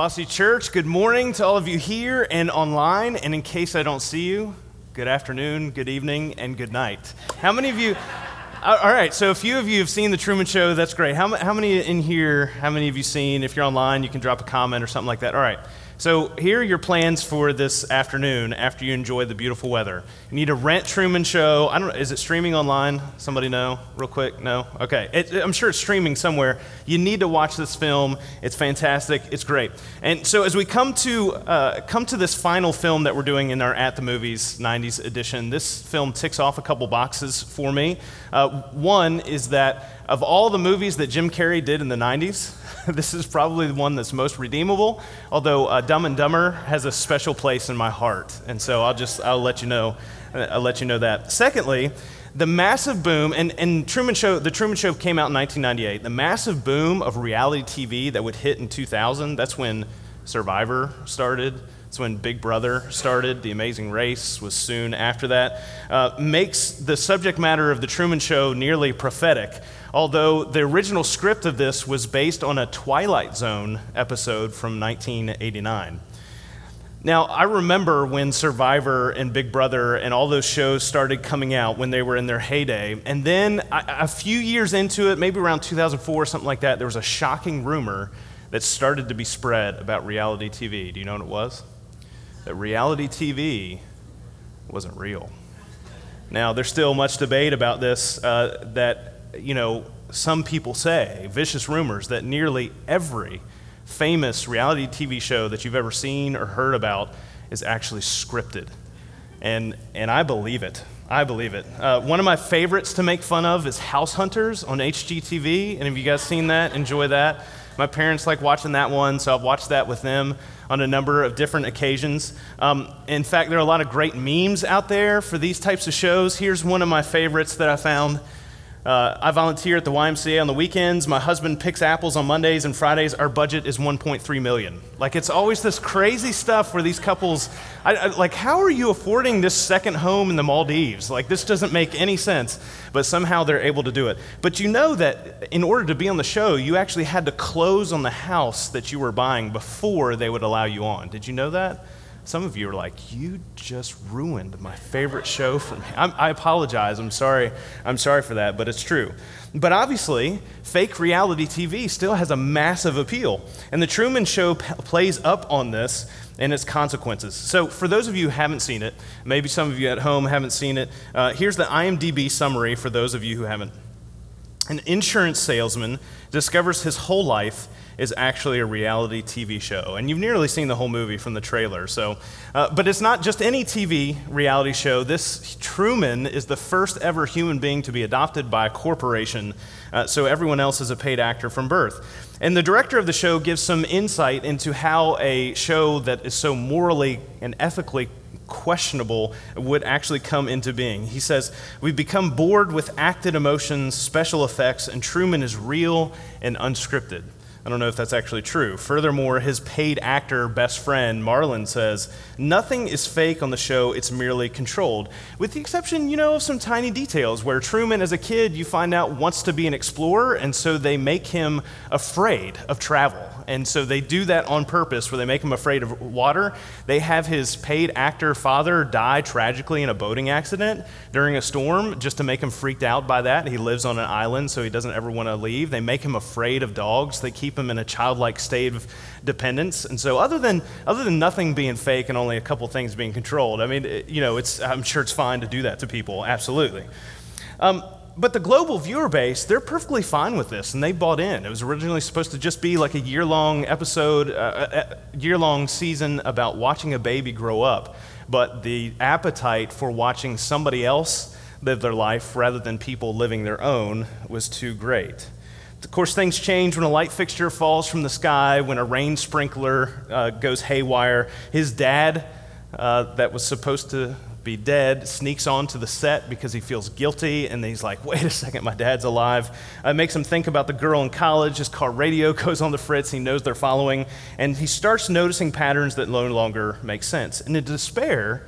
Velocity Church, good morning to all of you here and online. And in case I don't see you, good afternoon, good evening, and good night. How many of you? Uh, all right, so a few of you have seen The Truman Show. That's great. How, how many in here, how many of you seen? If you're online, you can drop a comment or something like that. All right. So, here are your plans for this afternoon after you enjoy the beautiful weather. You need to rent Truman Show. I don't know, is it streaming online? Somebody know? Real quick? No? Okay. It, I'm sure it's streaming somewhere. You need to watch this film. It's fantastic. It's great. And so, as we come to, uh, come to this final film that we're doing in our At the Movies 90s edition, this film ticks off a couple boxes for me. Uh, one is that of all the movies that Jim Carrey did in the 90s, this is probably the one that's most redeemable, although uh, Dumb and Dumber has a special place in my heart. And so I'll just, I'll let you know, uh, I'll let you know that. Secondly, the massive boom, and, and Truman Show, the Truman Show came out in 1998. The massive boom of reality TV that would hit in 2000, that's when Survivor started. It's when Big Brother started. The Amazing Race was soon after that. Uh, makes the subject matter of The Truman Show nearly prophetic although the original script of this was based on a Twilight Zone episode from 1989. Now, I remember when Survivor and Big Brother and all those shows started coming out when they were in their heyday. And then a few years into it, maybe around 2004 or something like that, there was a shocking rumor that started to be spread about reality TV. Do you know what it was? That reality TV wasn't real. Now, there's still much debate about this, uh, that you know, some people say, vicious rumors, that nearly every famous reality TV show that you've ever seen or heard about is actually scripted. And, and I believe it. I believe it. Uh, one of my favorites to make fun of is House Hunters on HGTV. And have you guys seen that? Enjoy that? My parents like watching that one, so I've watched that with them on a number of different occasions. Um, in fact, there are a lot of great memes out there for these types of shows. Here's one of my favorites that I found. Uh, I volunteer at the YMCA on the weekends. My husband picks apples on Mondays and Fridays. Our budget is 1.3 million. Like it's always this crazy stuff where these couples, I, I, like, how are you affording this second home in the Maldives? Like this doesn't make any sense. But somehow they're able to do it. But you know that in order to be on the show, you actually had to close on the house that you were buying before they would allow you on. Did you know that? Some of you are like, you just ruined my favorite show for me. I'm, i apologize. I'm sorry. I'm sorry for that, but it's true. But obviously, fake reality TV still has a massive appeal. And The Truman Show p- plays up on this and its consequences. So, for those of you who haven't seen it, maybe some of you at home haven't seen it, uh, here's the IMDb summary for those of you who haven't. An insurance salesman discovers his whole life is actually a reality TV show. And you've nearly seen the whole movie from the trailer. So, uh, but it's not just any TV reality show. This Truman is the first ever human being to be adopted by a corporation. Uh, so everyone else is a paid actor from birth. And the director of the show gives some insight into how a show that is so morally and ethically questionable would actually come into being. He says, We've become bored with acted emotions, special effects, and Truman is real and unscripted. I don't know if that's actually true. Furthermore, his paid actor best friend, Marlon, says, Nothing is fake on the show, it's merely controlled. With the exception, you know, of some tiny details where Truman, as a kid, you find out wants to be an explorer, and so they make him afraid of travel. And so they do that on purpose, where they make him afraid of water. They have his paid actor father die tragically in a boating accident during a storm just to make him freaked out by that. He lives on an island, so he doesn't ever want to leave. They make him afraid of dogs. They keep him in a childlike state of dependence. And so, other than, other than nothing being fake and only a couple things being controlled, I mean, it, you know, it's, I'm sure it's fine to do that to people, absolutely. Um, but the global viewer base, they're perfectly fine with this, and they bought in. It was originally supposed to just be like a year long episode, uh, a year long season about watching a baby grow up. But the appetite for watching somebody else live their life rather than people living their own was too great. Of course, things change when a light fixture falls from the sky, when a rain sprinkler uh, goes haywire. His dad, uh, that was supposed to be dead, sneaks onto the set because he feels guilty, and he's like, wait a second, my dad's alive. It makes him think about the girl in college. His car radio goes on the fritz, he knows they're following, and he starts noticing patterns that no longer make sense. And in despair,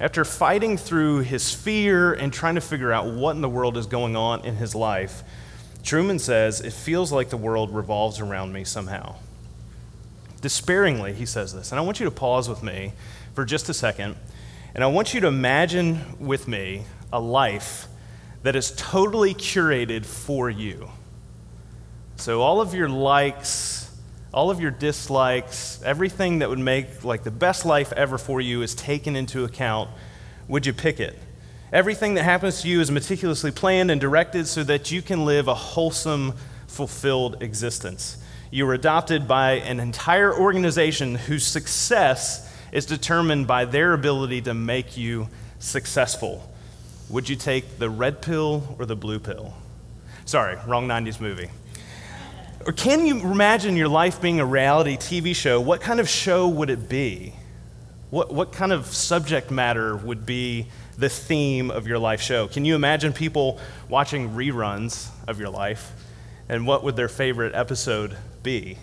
after fighting through his fear and trying to figure out what in the world is going on in his life, Truman says, It feels like the world revolves around me somehow. Despairingly, he says this. And I want you to pause with me for just a second. And I want you to imagine with me a life that is totally curated for you. So, all of your likes, all of your dislikes, everything that would make like the best life ever for you is taken into account. Would you pick it? Everything that happens to you is meticulously planned and directed so that you can live a wholesome, fulfilled existence. You were adopted by an entire organization whose success is determined by their ability to make you successful. Would you take the red pill or the blue pill? Sorry, wrong 90s movie. Or can you imagine your life being a reality TV show? What kind of show would it be? What, what kind of subject matter would be the theme of your life show? Can you imagine people watching reruns of your life? And what would their favorite episode be?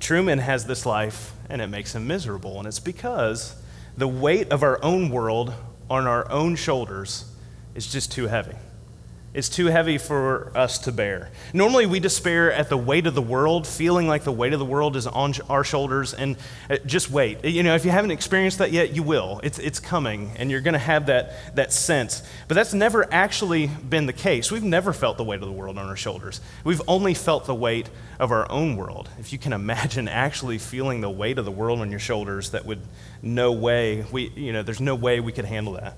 Truman has this life, and it makes him miserable. And it's because the weight of our own world on our own shoulders is just too heavy is too heavy for us to bear. Normally, we despair at the weight of the world, feeling like the weight of the world is on our shoulders, and uh, just wait. You know, if you haven't experienced that yet, you will. It's, it's coming, and you're going to have that, that sense. But that's never actually been the case. We've never felt the weight of the world on our shoulders. We've only felt the weight of our own world. If you can imagine actually feeling the weight of the world on your shoulders, that would no way, we, you know, there's no way we could handle that.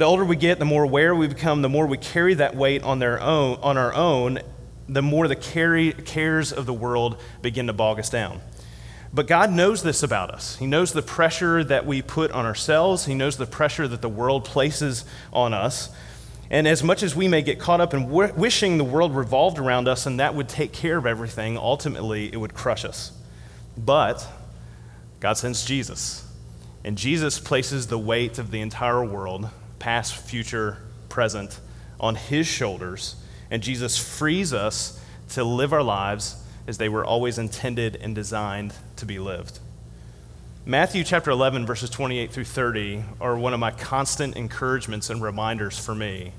The older we get, the more aware we become, the more we carry that weight on, their own, on our own, the more the carry, cares of the world begin to bog us down. But God knows this about us. He knows the pressure that we put on ourselves, He knows the pressure that the world places on us. And as much as we may get caught up in w- wishing the world revolved around us and that would take care of everything, ultimately it would crush us. But God sends Jesus. And Jesus places the weight of the entire world past, future, present, on his shoulders. And Jesus frees us to live our lives as they were always intended and designed to be lived. Matthew chapter 11, verses 28 through 30 are one of my constant encouragements and reminders for me.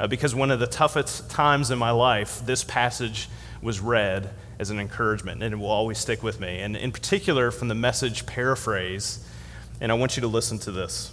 Uh, because one of the toughest times in my life, this passage was read as an encouragement, and it will always stick with me. And in particular, from the message paraphrase, and I want you to listen to this.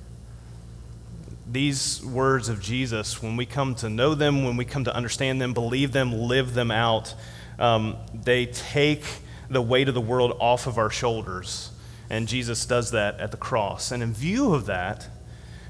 these words of Jesus, when we come to know them, when we come to understand them, believe them, live them out, um, they take the weight of the world off of our shoulders. And Jesus does that at the cross. And in view of that,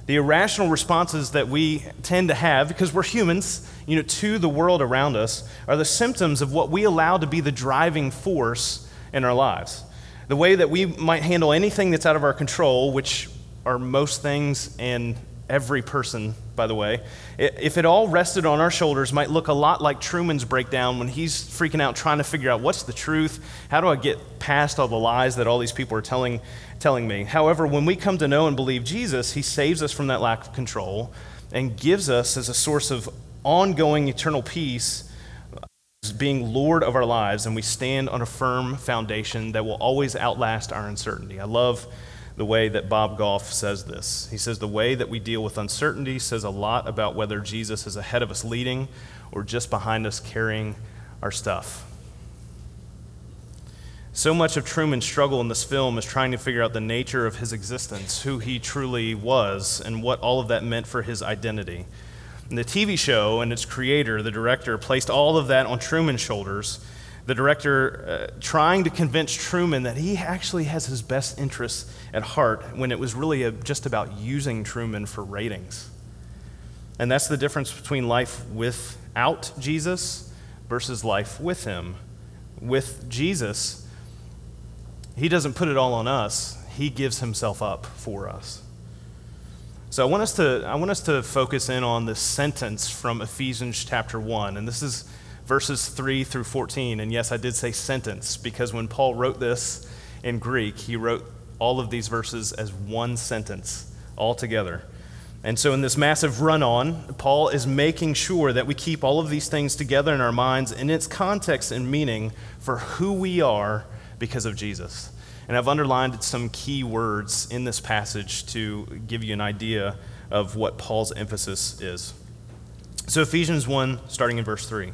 the irrational responses that we tend to have, because we're humans, you know, to the world around us, are the symptoms of what we allow to be the driving force in our lives. The way that we might handle anything that's out of our control, which are most things and every person, by the way, if it all rested on our shoulders, might look a lot like Truman's breakdown when he's freaking out trying to figure out what's the truth? How do I get past all the lies that all these people are telling, telling me? However, when we come to know and believe Jesus, he saves us from that lack of control and gives us as a source of ongoing eternal peace being Lord of our lives, and we stand on a firm foundation that will always outlast our uncertainty. I love the way that Bob Goff says this. He says, The way that we deal with uncertainty says a lot about whether Jesus is ahead of us leading or just behind us carrying our stuff. So much of Truman's struggle in this film is trying to figure out the nature of his existence, who he truly was, and what all of that meant for his identity. And the TV show and its creator, the director, placed all of that on Truman's shoulders the director uh, trying to convince Truman that he actually has his best interests at heart when it was really a, just about using Truman for ratings. And that's the difference between life without Jesus versus life with him. With Jesus, he doesn't put it all on us, he gives himself up for us. So I want us to I want us to focus in on this sentence from Ephesians chapter 1 and this is verses 3 through 14. And yes, I did say sentence because when Paul wrote this, in Greek, he wrote all of these verses as one sentence all together. And so, in this massive run on, Paul is making sure that we keep all of these things together in our minds in its context and meaning for who we are because of Jesus. And I've underlined some key words in this passage to give you an idea of what Paul's emphasis is. So, Ephesians 1, starting in verse 3.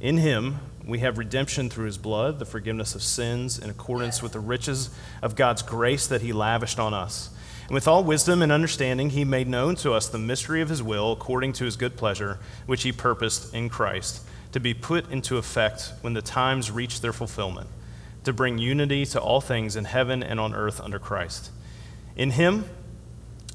In him, we have redemption through his blood, the forgiveness of sins, in accordance with the riches of God's grace that he lavished on us. And with all wisdom and understanding, he made known to us the mystery of his will according to his good pleasure, which he purposed in Christ, to be put into effect when the times reach their fulfillment, to bring unity to all things in heaven and on earth under Christ. In him,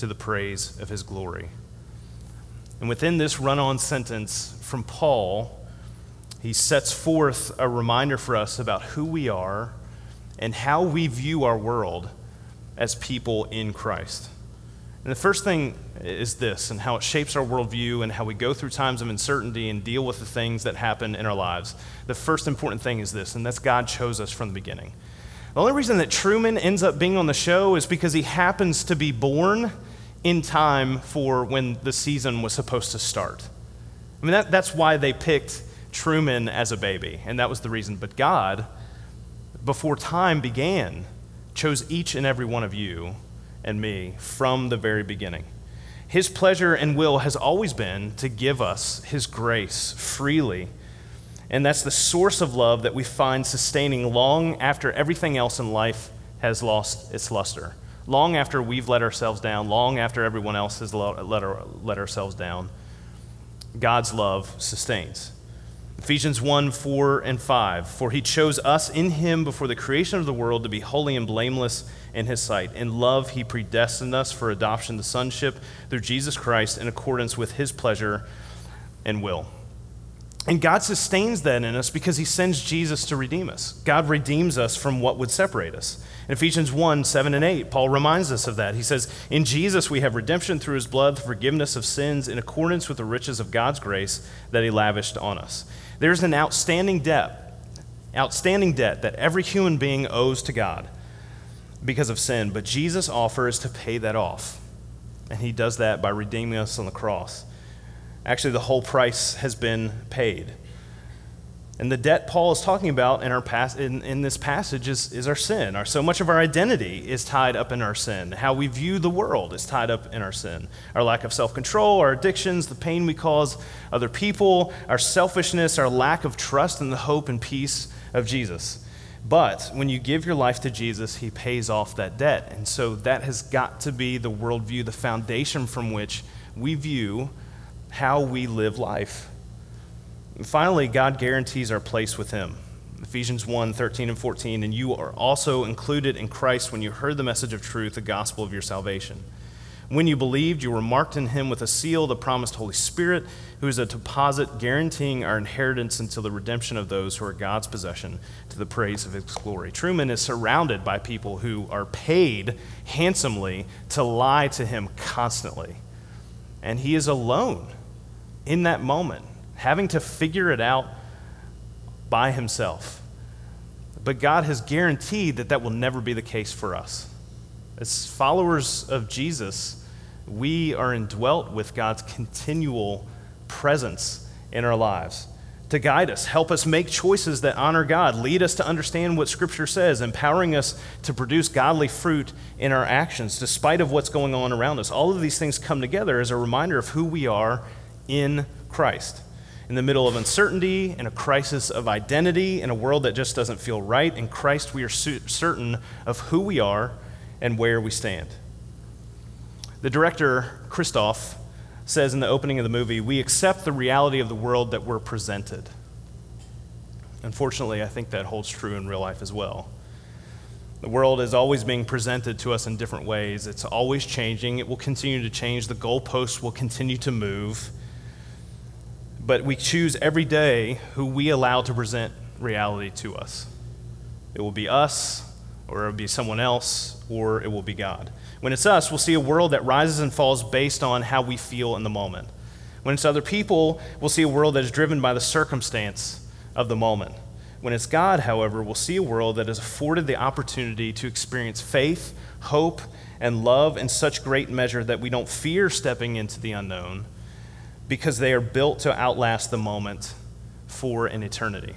to the praise of his glory. And within this run on sentence from Paul, he sets forth a reminder for us about who we are and how we view our world as people in Christ. And the first thing is this, and how it shapes our worldview and how we go through times of uncertainty and deal with the things that happen in our lives. The first important thing is this, and that's God chose us from the beginning. The only reason that Truman ends up being on the show is because he happens to be born in time for when the season was supposed to start. I mean, that, that's why they picked Truman as a baby, and that was the reason. But God, before time began, chose each and every one of you and me from the very beginning. His pleasure and will has always been to give us His grace freely. And that's the source of love that we find sustaining long after everything else in life has lost its luster. Long after we've let ourselves down, long after everyone else has let, our, let ourselves down, God's love sustains. Ephesians 1 4 and 5. For he chose us in him before the creation of the world to be holy and blameless in his sight. In love, he predestined us for adoption to sonship through Jesus Christ in accordance with his pleasure and will. And God sustains that in us because he sends Jesus to redeem us. God redeems us from what would separate us. In Ephesians 1 7 and 8, Paul reminds us of that. He says, In Jesus we have redemption through his blood, the forgiveness of sins in accordance with the riches of God's grace that he lavished on us. There's an outstanding debt, outstanding debt that every human being owes to God because of sin, but Jesus offers to pay that off. And he does that by redeeming us on the cross. Actually, the whole price has been paid. And the debt Paul is talking about in, our pas- in, in this passage is, is our sin. Our, so much of our identity is tied up in our sin. How we view the world is tied up in our sin. Our lack of self control, our addictions, the pain we cause other people, our selfishness, our lack of trust in the hope and peace of Jesus. But when you give your life to Jesus, he pays off that debt. And so that has got to be the worldview, the foundation from which we view how we live life. And finally, God guarantees our place with Him. Ephesians 1 13 and 14. And you are also included in Christ when you heard the message of truth, the gospel of your salvation. When you believed, you were marked in Him with a seal, the promised Holy Spirit, who is a deposit guaranteeing our inheritance until the redemption of those who are God's possession to the praise of His glory. Truman is surrounded by people who are paid handsomely to lie to him constantly. And he is alone in that moment having to figure it out by himself. But God has guaranteed that that will never be the case for us. As followers of Jesus, we are indwelt with God's continual presence in our lives to guide us, help us make choices that honor God, lead us to understand what Scripture says, empowering us to produce godly fruit in our actions, despite of what's going on around us. All of these things come together as a reminder of who we are in Christ. In the middle of uncertainty, in a crisis of identity, in a world that just doesn't feel right, in Christ we are certain of who we are and where we stand. The director, Christof, says in the opening of the movie, We accept the reality of the world that we're presented. Unfortunately, I think that holds true in real life as well. The world is always being presented to us in different ways. It's always changing. It will continue to change. The goalposts will continue to move. But we choose every day who we allow to present reality to us. It will be us, or it will be someone else, or it will be God. When it's us, we'll see a world that rises and falls based on how we feel in the moment. When it's other people, we'll see a world that is driven by the circumstance of the moment. When it's God, however, we'll see a world that is afforded the opportunity to experience faith, hope, and love in such great measure that we don't fear stepping into the unknown because they are built to outlast the moment for an eternity.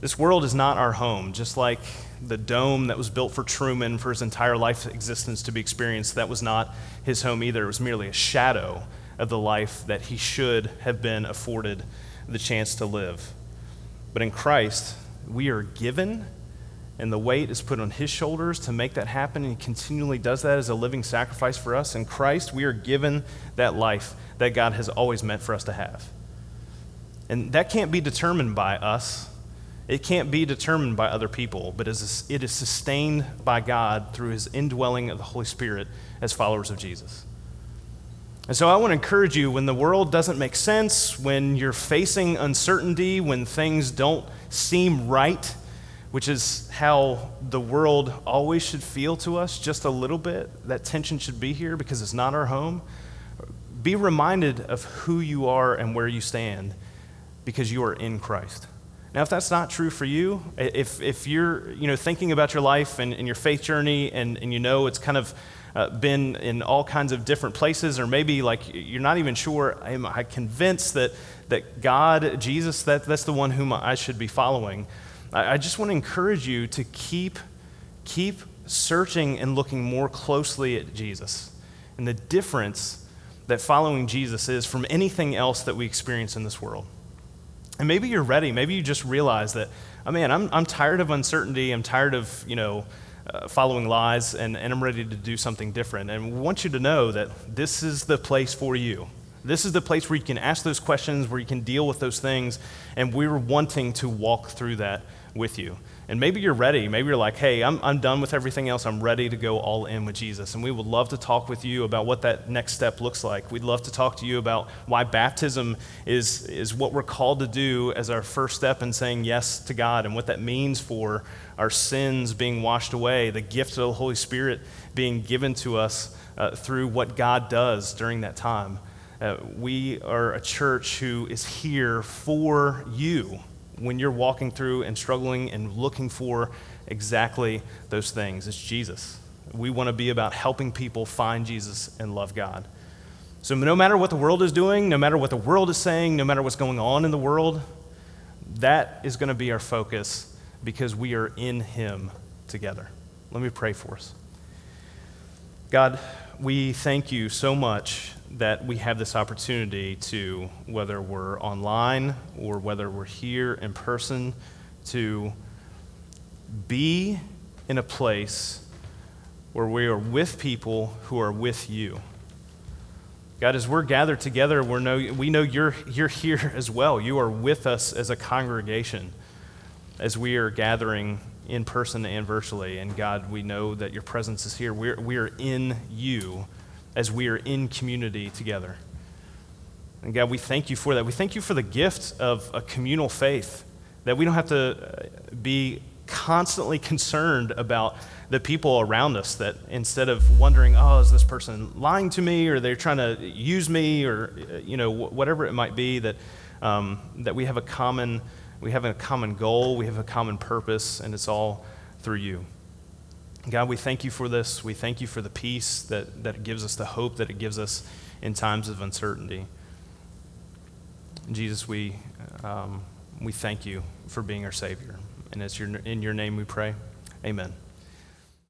This world is not our home, just like the dome that was built for Truman for his entire life existence to be experienced. That was not his home either. It was merely a shadow of the life that he should have been afforded the chance to live. But in Christ, we are given, and the weight is put on his shoulders to make that happen, and he continually does that as a living sacrifice for us. In Christ, we are given that life that God has always meant for us to have. And that can't be determined by us. It can't be determined by other people, but it is sustained by God through his indwelling of the Holy Spirit as followers of Jesus. And so I want to encourage you when the world doesn't make sense, when you're facing uncertainty, when things don't seem right, which is how the world always should feel to us, just a little bit. That tension should be here because it's not our home. Be reminded of who you are and where you stand because you are in Christ. Now, if that's not true for you, if, if you're you know, thinking about your life and, and your faith journey and, and you know it's kind of uh, been in all kinds of different places, or maybe like you're not even sure, am I convinced that, that God, Jesus, that, that's the one whom I should be following? I, I just want to encourage you to keep, keep searching and looking more closely at Jesus and the difference that following Jesus is from anything else that we experience in this world. And maybe you're ready. Maybe you just realize that, oh man, I'm, I'm tired of uncertainty. I'm tired of, you know, uh, following lies, and, and I'm ready to do something different. And we want you to know that this is the place for you. This is the place where you can ask those questions, where you can deal with those things, and we're wanting to walk through that with you. And maybe you're ready. Maybe you're like, hey, I'm, I'm done with everything else. I'm ready to go all in with Jesus. And we would love to talk with you about what that next step looks like. We'd love to talk to you about why baptism is, is what we're called to do as our first step in saying yes to God and what that means for our sins being washed away, the gift of the Holy Spirit being given to us uh, through what God does during that time. Uh, we are a church who is here for you when you're walking through and struggling and looking for exactly those things. It's Jesus. We want to be about helping people find Jesus and love God. So, no matter what the world is doing, no matter what the world is saying, no matter what's going on in the world, that is going to be our focus because we are in Him together. Let me pray for us. God, we thank you so much that we have this opportunity to, whether we're online or whether we're here in person, to be in a place where we are with people who are with you. God, as we're gathered together, we know, we know you're, you're here as well. You are with us as a congregation as we are gathering in person and virtually. And God, we know that your presence is here. We're, we are in you as we are in community together. And God, we thank you for that. We thank you for the gift of a communal faith, that we don't have to uh, be constantly concerned about the people around us, that instead of wondering, oh, is this person lying to me, or they're trying to use me, or, uh, you know, whatever it might be, that, um, that we have a common, we have a common goal, we have a common purpose, and it's all through you. God, we thank you for this. We thank you for the peace that, that it gives us, the hope that it gives us in times of uncertainty. Jesus, we, um, we thank you for being our Savior. And it's your, in your name we pray. Amen.